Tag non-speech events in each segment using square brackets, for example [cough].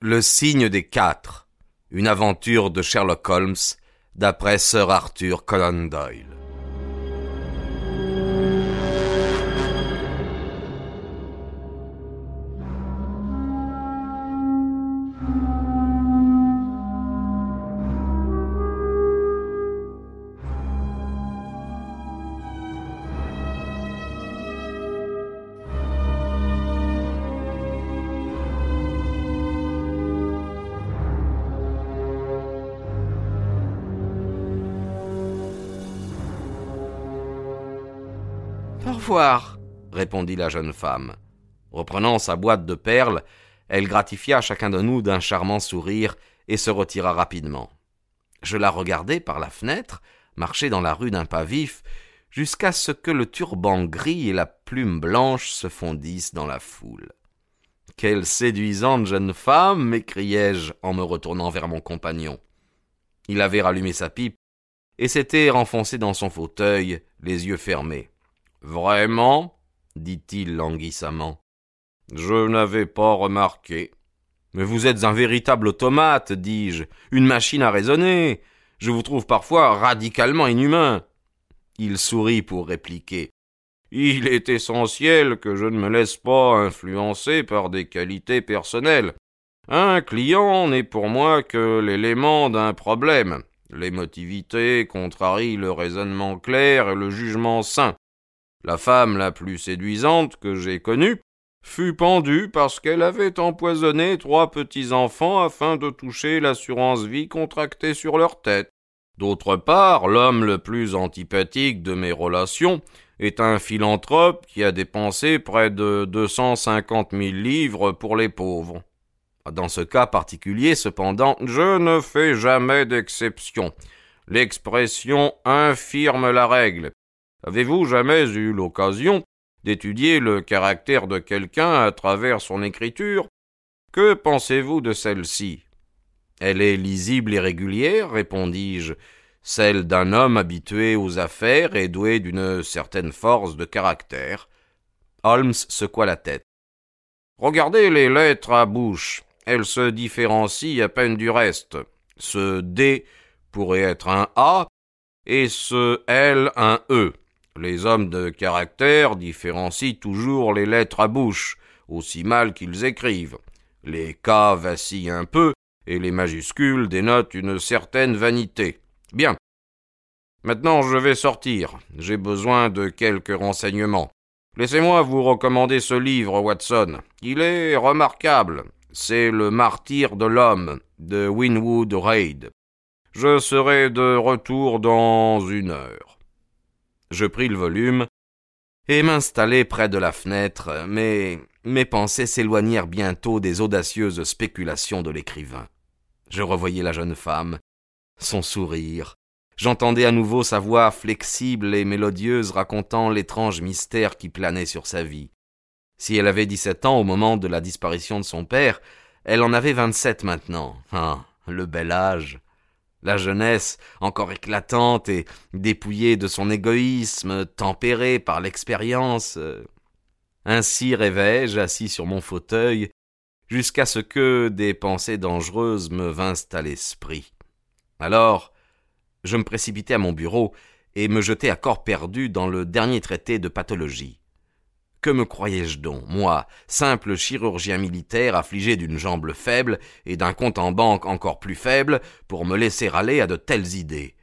Le signe des quatre. Une aventure de Sherlock Holmes d'après Sir Arthur Conan Doyle. Au revoir, répondit la jeune femme. Reprenant sa boîte de perles, elle gratifia chacun de nous d'un charmant sourire et se retira rapidement. Je la regardai par la fenêtre, marcher dans la rue d'un pas vif, jusqu'à ce que le turban gris et la plume blanche se fondissent dans la foule. Quelle séduisante jeune femme m'écriai-je en me retournant vers mon compagnon. Il avait rallumé sa pipe et s'était renfoncé dans son fauteuil, les yeux fermés. Vraiment? dit-il languissamment. Je n'avais pas remarqué. Mais vous êtes un véritable automate, dis-je, une machine à raisonner. Je vous trouve parfois radicalement inhumain. Il sourit pour répliquer. Il est essentiel que je ne me laisse pas influencer par des qualités personnelles. Un client n'est pour moi que l'élément d'un problème. L'émotivité contrarie le raisonnement clair et le jugement sain. La femme la plus séduisante que j'ai connue fut pendue parce qu'elle avait empoisonné trois petits enfants afin de toucher l'assurance vie contractée sur leur tête. D'autre part, l'homme le plus antipathique de mes relations est un philanthrope qui a dépensé près de deux cent cinquante mille livres pour les pauvres. Dans ce cas particulier, cependant, je ne fais jamais d'exception. L'expression infirme la règle, Avez-vous jamais eu l'occasion d'étudier le caractère de quelqu'un à travers son écriture? Que pensez-vous de celle-ci? Elle est lisible et régulière, répondis-je, celle d'un homme habitué aux affaires et doué d'une certaine force de caractère. Holmes secoua la tête. Regardez les lettres à bouche. Elles se différencient à peine du reste. Ce D pourrait être un A et ce L un E. Les hommes de caractère différencient toujours les lettres à bouche, aussi mal qu'ils écrivent. Les K vacillent un peu, et les majuscules dénotent une certaine vanité. Bien. Maintenant je vais sortir. J'ai besoin de quelques renseignements. Laissez-moi vous recommander ce livre, Watson. Il est remarquable. C'est Le martyr de l'homme, de Winwood Reid. Je serai de retour dans une heure. Je pris le volume et m'installai près de la fenêtre, mais mes pensées s'éloignèrent bientôt des audacieuses spéculations de l'écrivain. Je revoyais la jeune femme, son sourire, j'entendais à nouveau sa voix flexible et mélodieuse racontant l'étrange mystère qui planait sur sa vie. Si elle avait dix-sept ans au moment de la disparition de son père, elle en avait vingt-sept maintenant. Ah, le bel âge. La jeunesse, encore éclatante et dépouillée de son égoïsme, tempérée par l'expérience. Ainsi rêvai-je, assis sur mon fauteuil, jusqu'à ce que des pensées dangereuses me vinssent à l'esprit. Alors, je me précipitai à mon bureau et me jetai à corps perdu dans le dernier traité de pathologie. Que me croyais-je donc, moi, simple chirurgien militaire affligé d'une jambe faible et d'un compte en banque encore plus faible, pour me laisser aller à de telles idées?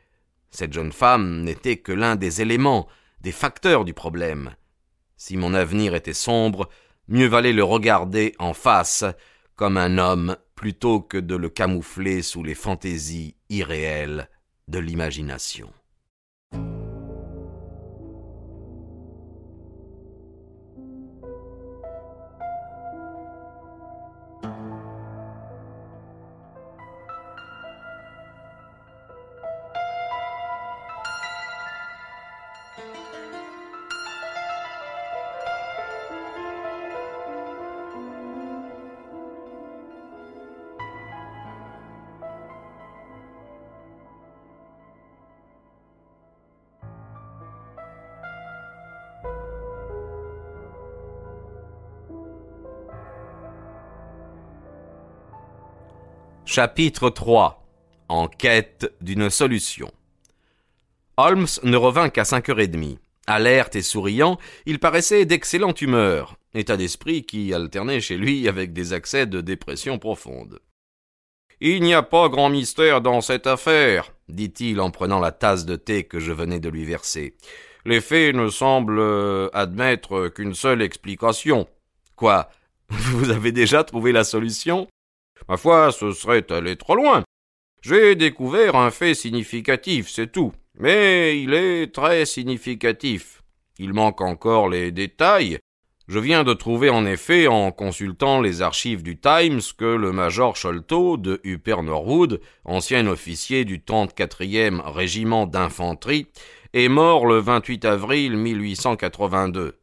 Cette jeune femme n'était que l'un des éléments, des facteurs du problème. Si mon avenir était sombre, mieux valait le regarder en face, comme un homme, plutôt que de le camoufler sous les fantaisies irréelles de l'imagination. Chapitre 3 En quête d'une solution. Holmes ne revint qu'à cinq heures et demie. Alerte et souriant, il paraissait d'excellente humeur, état d'esprit qui alternait chez lui avec des accès de dépression profonde. Il n'y a pas grand mystère dans cette affaire, dit-il en prenant la tasse de thé que je venais de lui verser. Les faits ne semblent euh, admettre qu'une seule explication. Quoi Vous avez déjà trouvé la solution? Ma foi, ce serait aller trop loin. J'ai découvert un fait significatif, c'est tout. Mais il est très significatif. Il manque encore les détails. Je viens de trouver en effet, en consultant les archives du Times, que le major Sholto de Upper Norwood, ancien officier du 34e régiment d'infanterie, est mort le 28 avril 1882.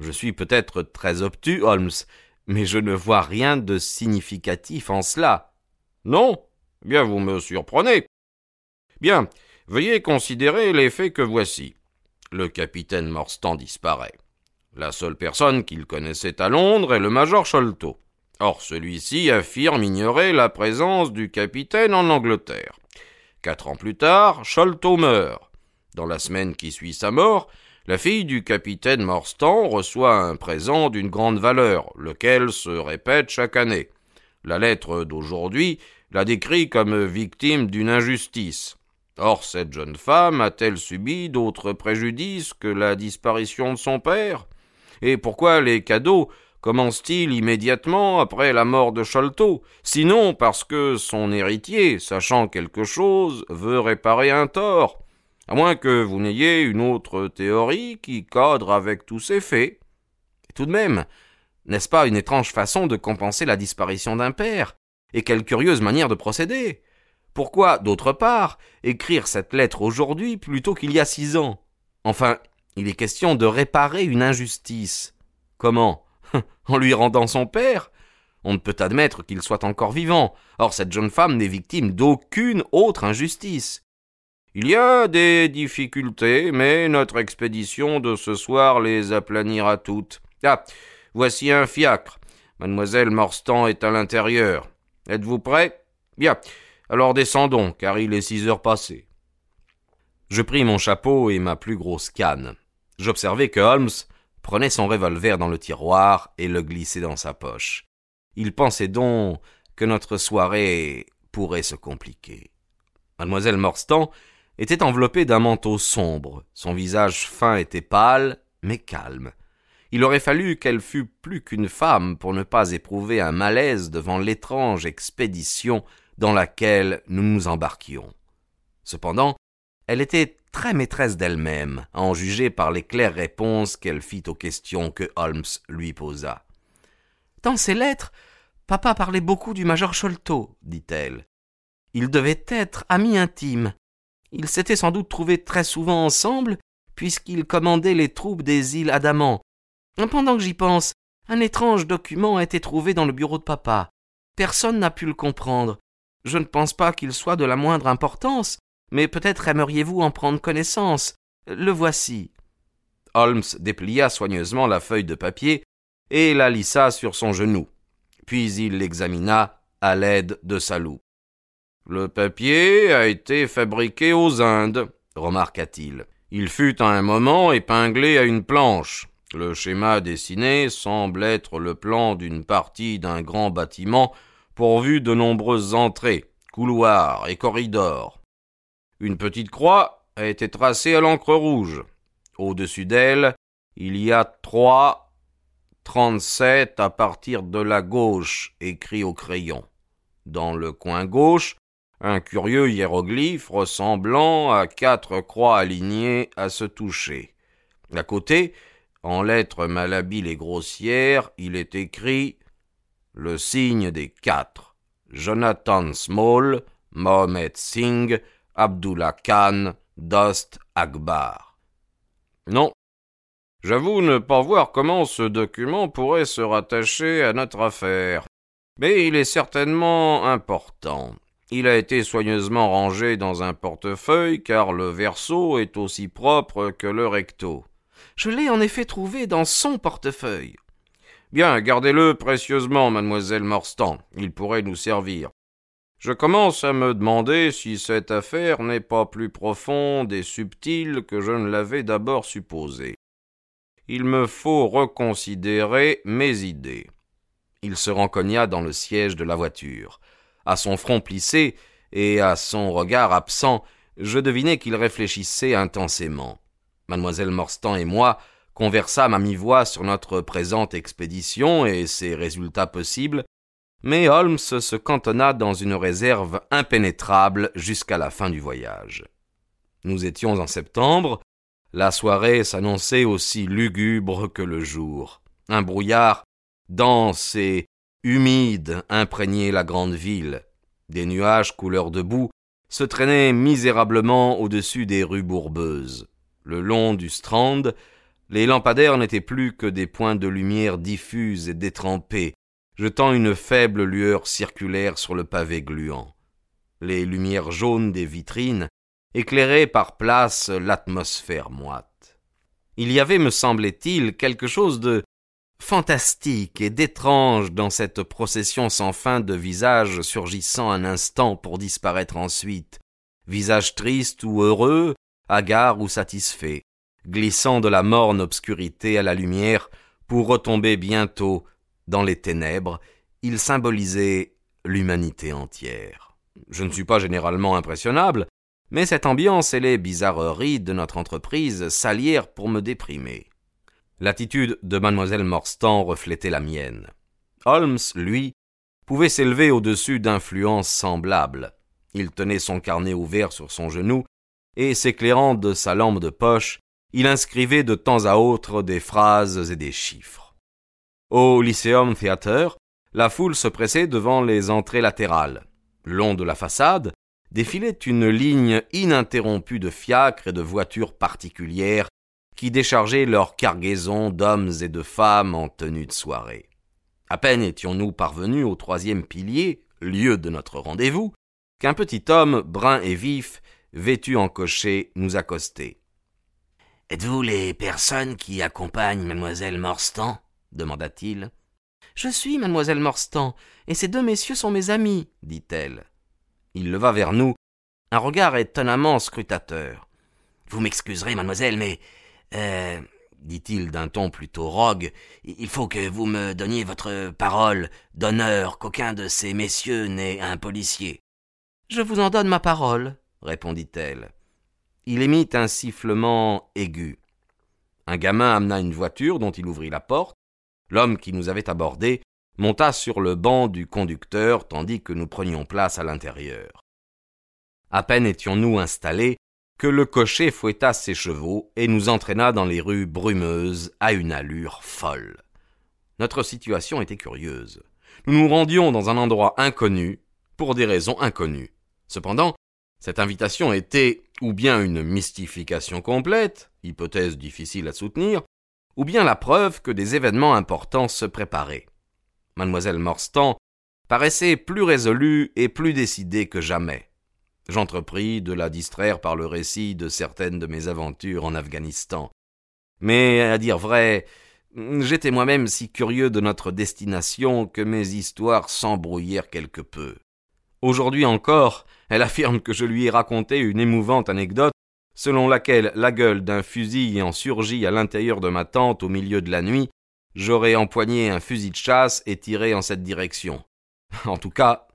Je suis peut-être très obtus, Holmes, mais je ne vois rien de significatif en cela. Non Bien, vous me surprenez. Bien, veuillez considérer les faits que voici. Le capitaine Morstan disparaît. La seule personne qu'il connaissait à Londres est le major Sholto. Or, celui-ci affirme ignorer la présence du capitaine en Angleterre. Quatre ans plus tard, Sholto meurt. Dans la semaine qui suit sa mort, la fille du capitaine Morstan reçoit un présent d'une grande valeur, lequel se répète chaque année. La lettre d'aujourd'hui la décrit comme victime d'une injustice. Or, cette jeune femme a-t-elle subi d'autres préjudices que la disparition de son père? Et pourquoi les cadeaux commencent-ils immédiatement après la mort de Sholto Sinon parce que son héritier, sachant quelque chose, veut réparer un tort à moins que vous n'ayez une autre théorie qui cadre avec tous ces faits. Et tout de même, n'est-ce pas une étrange façon de compenser la disparition d'un père? Et quelle curieuse manière de procéder? Pourquoi, d'autre part, écrire cette lettre aujourd'hui plutôt qu'il y a six ans? Enfin, il est question de réparer une injustice. Comment? [laughs] En lui rendant son père? On ne peut admettre qu'il soit encore vivant. Or, cette jeune femme n'est victime d'aucune autre injustice. Il y a des difficultés, mais notre expédition de ce soir les aplanira toutes. Ah. Voici un fiacre. Mademoiselle Morstan est à l'intérieur. Êtes-vous prêt? Bien. Alors descendons, car il est six heures passées. Je pris mon chapeau et ma plus grosse canne. J'observai que Holmes prenait son revolver dans le tiroir et le glissait dans sa poche. Il pensait donc que notre soirée pourrait se compliquer. Mademoiselle Morstan était enveloppé d'un manteau sombre. Son visage fin était pâle, mais calme. Il aurait fallu qu'elle fût plus qu'une femme pour ne pas éprouver un malaise devant l'étrange expédition dans laquelle nous nous embarquions. Cependant, elle était très maîtresse d'elle-même, à en juger par les claires réponses qu'elle fit aux questions que Holmes lui posa. Dans ses lettres, papa parlait beaucoup du major Sholto, dit-elle. Il devait être ami intime. Ils s'étaient sans doute trouvés très souvent ensemble, puisqu'ils commandaient les troupes des îles Adamant. Pendant que j'y pense, un étrange document a été trouvé dans le bureau de papa. Personne n'a pu le comprendre. Je ne pense pas qu'il soit de la moindre importance, mais peut-être aimeriez-vous en prendre connaissance. Le voici. Holmes déplia soigneusement la feuille de papier et la lissa sur son genou. Puis il l'examina à l'aide de sa loupe. Le papier a été fabriqué aux Indes, remarqua-t-il. Il fut à un moment épinglé à une planche. Le schéma dessiné semble être le plan d'une partie d'un grand bâtiment pourvu de nombreuses entrées, couloirs et corridors. Une petite croix a été tracée à l'encre rouge. Au-dessus d'elle, il y a trois trente-sept à partir de la gauche, écrit au crayon. Dans le coin gauche, un curieux hiéroglyphe ressemblant à quatre croix alignées à se toucher. À côté, en lettres malhabiles et grossières, il est écrit le signe des quatre. Jonathan Small, Mohamed Singh, Abdullah Khan, Dost Akbar. Non. J'avoue ne pas voir comment ce document pourrait se rattacher à notre affaire. Mais il est certainement important. Il a été soigneusement rangé dans un portefeuille, car le verso est aussi propre que le recto. Je l'ai en effet trouvé dans son portefeuille. Bien, gardez-le précieusement, mademoiselle Morstan. Il pourrait nous servir. Je commence à me demander si cette affaire n'est pas plus profonde et subtile que je ne l'avais d'abord supposé. Il me faut reconsidérer mes idées. Il se rencogna dans le siège de la voiture. À son front plissé et à son regard absent, je devinai qu'il réfléchissait intensément. Mademoiselle Morstan et moi conversâmes à mi-voix sur notre présente expédition et ses résultats possibles, mais Holmes se cantonna dans une réserve impénétrable jusqu'à la fin du voyage. Nous étions en septembre, la soirée s'annonçait aussi lugubre que le jour. Un brouillard dense et humide imprégnait la grande ville. Des nuages couleur de boue se traînaient misérablement au-dessus des rues bourbeuses. Le long du Strand, les lampadaires n'étaient plus que des points de lumière diffuses et détrempés, jetant une faible lueur circulaire sur le pavé gluant. Les lumières jaunes des vitrines éclairaient par places l'atmosphère moite. Il y avait, me semblait-il, quelque chose de fantastique et d'étrange dans cette procession sans fin de visages surgissant un instant pour disparaître ensuite, visages tristes ou heureux, hagards ou satisfaits, glissant de la morne obscurité à la lumière pour retomber bientôt dans les ténèbres, il symbolisait l'humanité entière. Je ne suis pas généralement impressionnable, mais cette ambiance et les bizarreries de notre entreprise s'allièrent pour me déprimer. L'attitude de mademoiselle Morstan reflétait la mienne. Holmes, lui, pouvait s'élever au-dessus d'influences semblables. Il tenait son carnet ouvert sur son genou, et s'éclairant de sa lampe de poche, il inscrivait de temps à autre des phrases et des chiffres. Au Lyceum Theatre, la foule se pressait devant les entrées latérales. Le long de la façade défilait une ligne ininterrompue de fiacres et de voitures particulières qui déchargeaient leur cargaison d'hommes et de femmes en tenue de soirée. À peine étions-nous parvenus au troisième pilier, lieu de notre rendez-vous, qu'un petit homme brun et vif, vêtu en cocher, nous accostait. Êtes-vous les personnes qui accompagnent mademoiselle Morstan? demanda-t-il. Je suis mademoiselle Morstan, et ces deux messieurs sont mes amis, dit-elle. Il leva vers nous un regard étonnamment scrutateur. Vous m'excuserez, mademoiselle, mais euh, dit-il d'un ton plutôt rogue, il faut que vous me donniez votre parole d'honneur qu'aucun de ces messieurs n'est un policier. Je vous en donne ma parole, répondit-elle. Il émit un sifflement aigu. Un gamin amena une voiture dont il ouvrit la porte. L'homme qui nous avait abordés monta sur le banc du conducteur tandis que nous prenions place à l'intérieur. À peine étions-nous installés que le cocher fouetta ses chevaux et nous entraîna dans les rues brumeuses à une allure folle. Notre situation était curieuse. Nous nous rendions dans un endroit inconnu pour des raisons inconnues. Cependant, cette invitation était ou bien une mystification complète, hypothèse difficile à soutenir, ou bien la preuve que des événements importants se préparaient. Mademoiselle Morstan paraissait plus résolue et plus décidée que jamais. J'entrepris de la distraire par le récit de certaines de mes aventures en Afghanistan. Mais, à dire vrai, j'étais moi-même si curieux de notre destination que mes histoires s'embrouillèrent quelque peu. Aujourd'hui encore, elle affirme que je lui ai raconté une émouvante anecdote selon laquelle la gueule d'un fusil ayant surgi à l'intérieur de ma tente au milieu de la nuit, j'aurais empoigné un fusil de chasse et tiré en cette direction. En tout cas,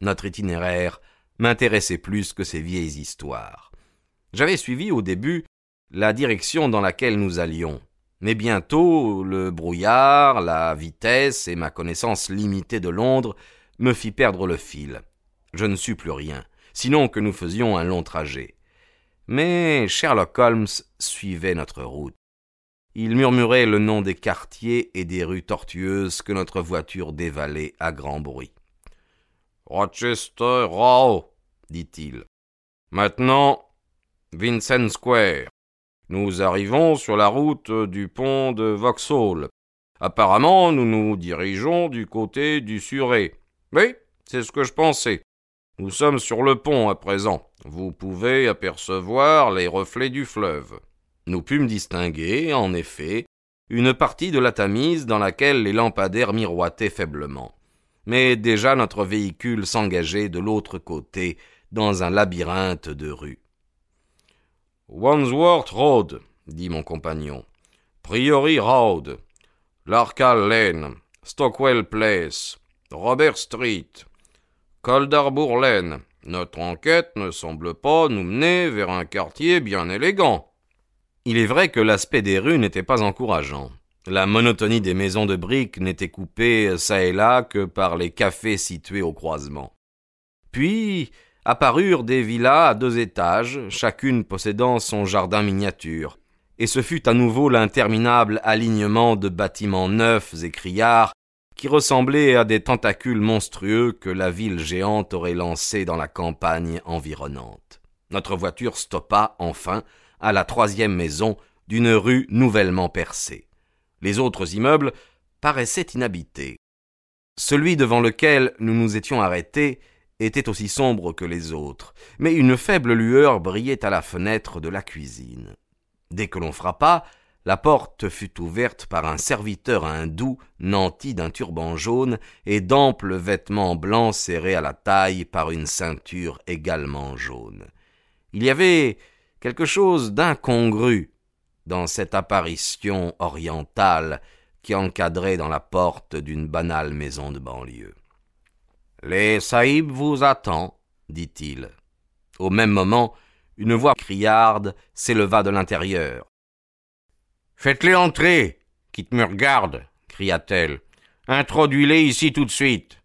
notre itinéraire m'intéressait plus que ces vieilles histoires. J'avais suivi au début la direction dans laquelle nous allions, mais bientôt le brouillard, la vitesse et ma connaissance limitée de Londres me fit perdre le fil je ne sus plus rien, sinon que nous faisions un long trajet. Mais Sherlock Holmes suivait notre route. Il murmurait le nom des quartiers et des rues tortueuses que notre voiture dévalait à grand bruit. Rochester Row, dit-il. Maintenant, Vincent Square. Nous arrivons sur la route du pont de Vauxhall. Apparemment, nous nous dirigeons du côté du Surrey. Oui, c'est ce que je pensais. Nous sommes sur le pont à présent. Vous pouvez apercevoir les reflets du fleuve. Nous pûmes distinguer, en effet, une partie de la Tamise dans laquelle les lampadaires miroitaient faiblement. Mais déjà notre véhicule s'engageait de l'autre côté dans un labyrinthe de rues. Wandsworth Road, dit mon compagnon. Priory Road, Larkal Lane, Stockwell Place, Robert Street, Calderbourg Lane. Notre enquête ne semble pas nous mener vers un quartier bien élégant. Il est vrai que l'aspect des rues n'était pas encourageant. La monotonie des maisons de briques n'était coupée çà et là que par les cafés situés au croisement. Puis apparurent des villas à deux étages, chacune possédant son jardin miniature, et ce fut à nouveau l'interminable alignement de bâtiments neufs et criards qui ressemblaient à des tentacules monstrueux que la ville géante aurait lancés dans la campagne environnante. Notre voiture stoppa enfin à la troisième maison d'une rue nouvellement percée. Les autres immeubles paraissaient inhabités. Celui devant lequel nous nous étions arrêtés était aussi sombre que les autres, mais une faible lueur brillait à la fenêtre de la cuisine. Dès que l'on frappa, la porte fut ouverte par un serviteur hindou nanti d'un turban jaune et d'amples vêtements blancs serrés à la taille par une ceinture également jaune. Il y avait quelque chose d'incongru dans cette apparition orientale qui encadrait dans la porte d'une banale maison de banlieue. Les sahibs vous attend, dit-il. Au même moment, une voix criarde s'éleva de l'intérieur. Faites-les entrer, quitte me regarde, cria-t-elle. Introduis-les ici tout de suite.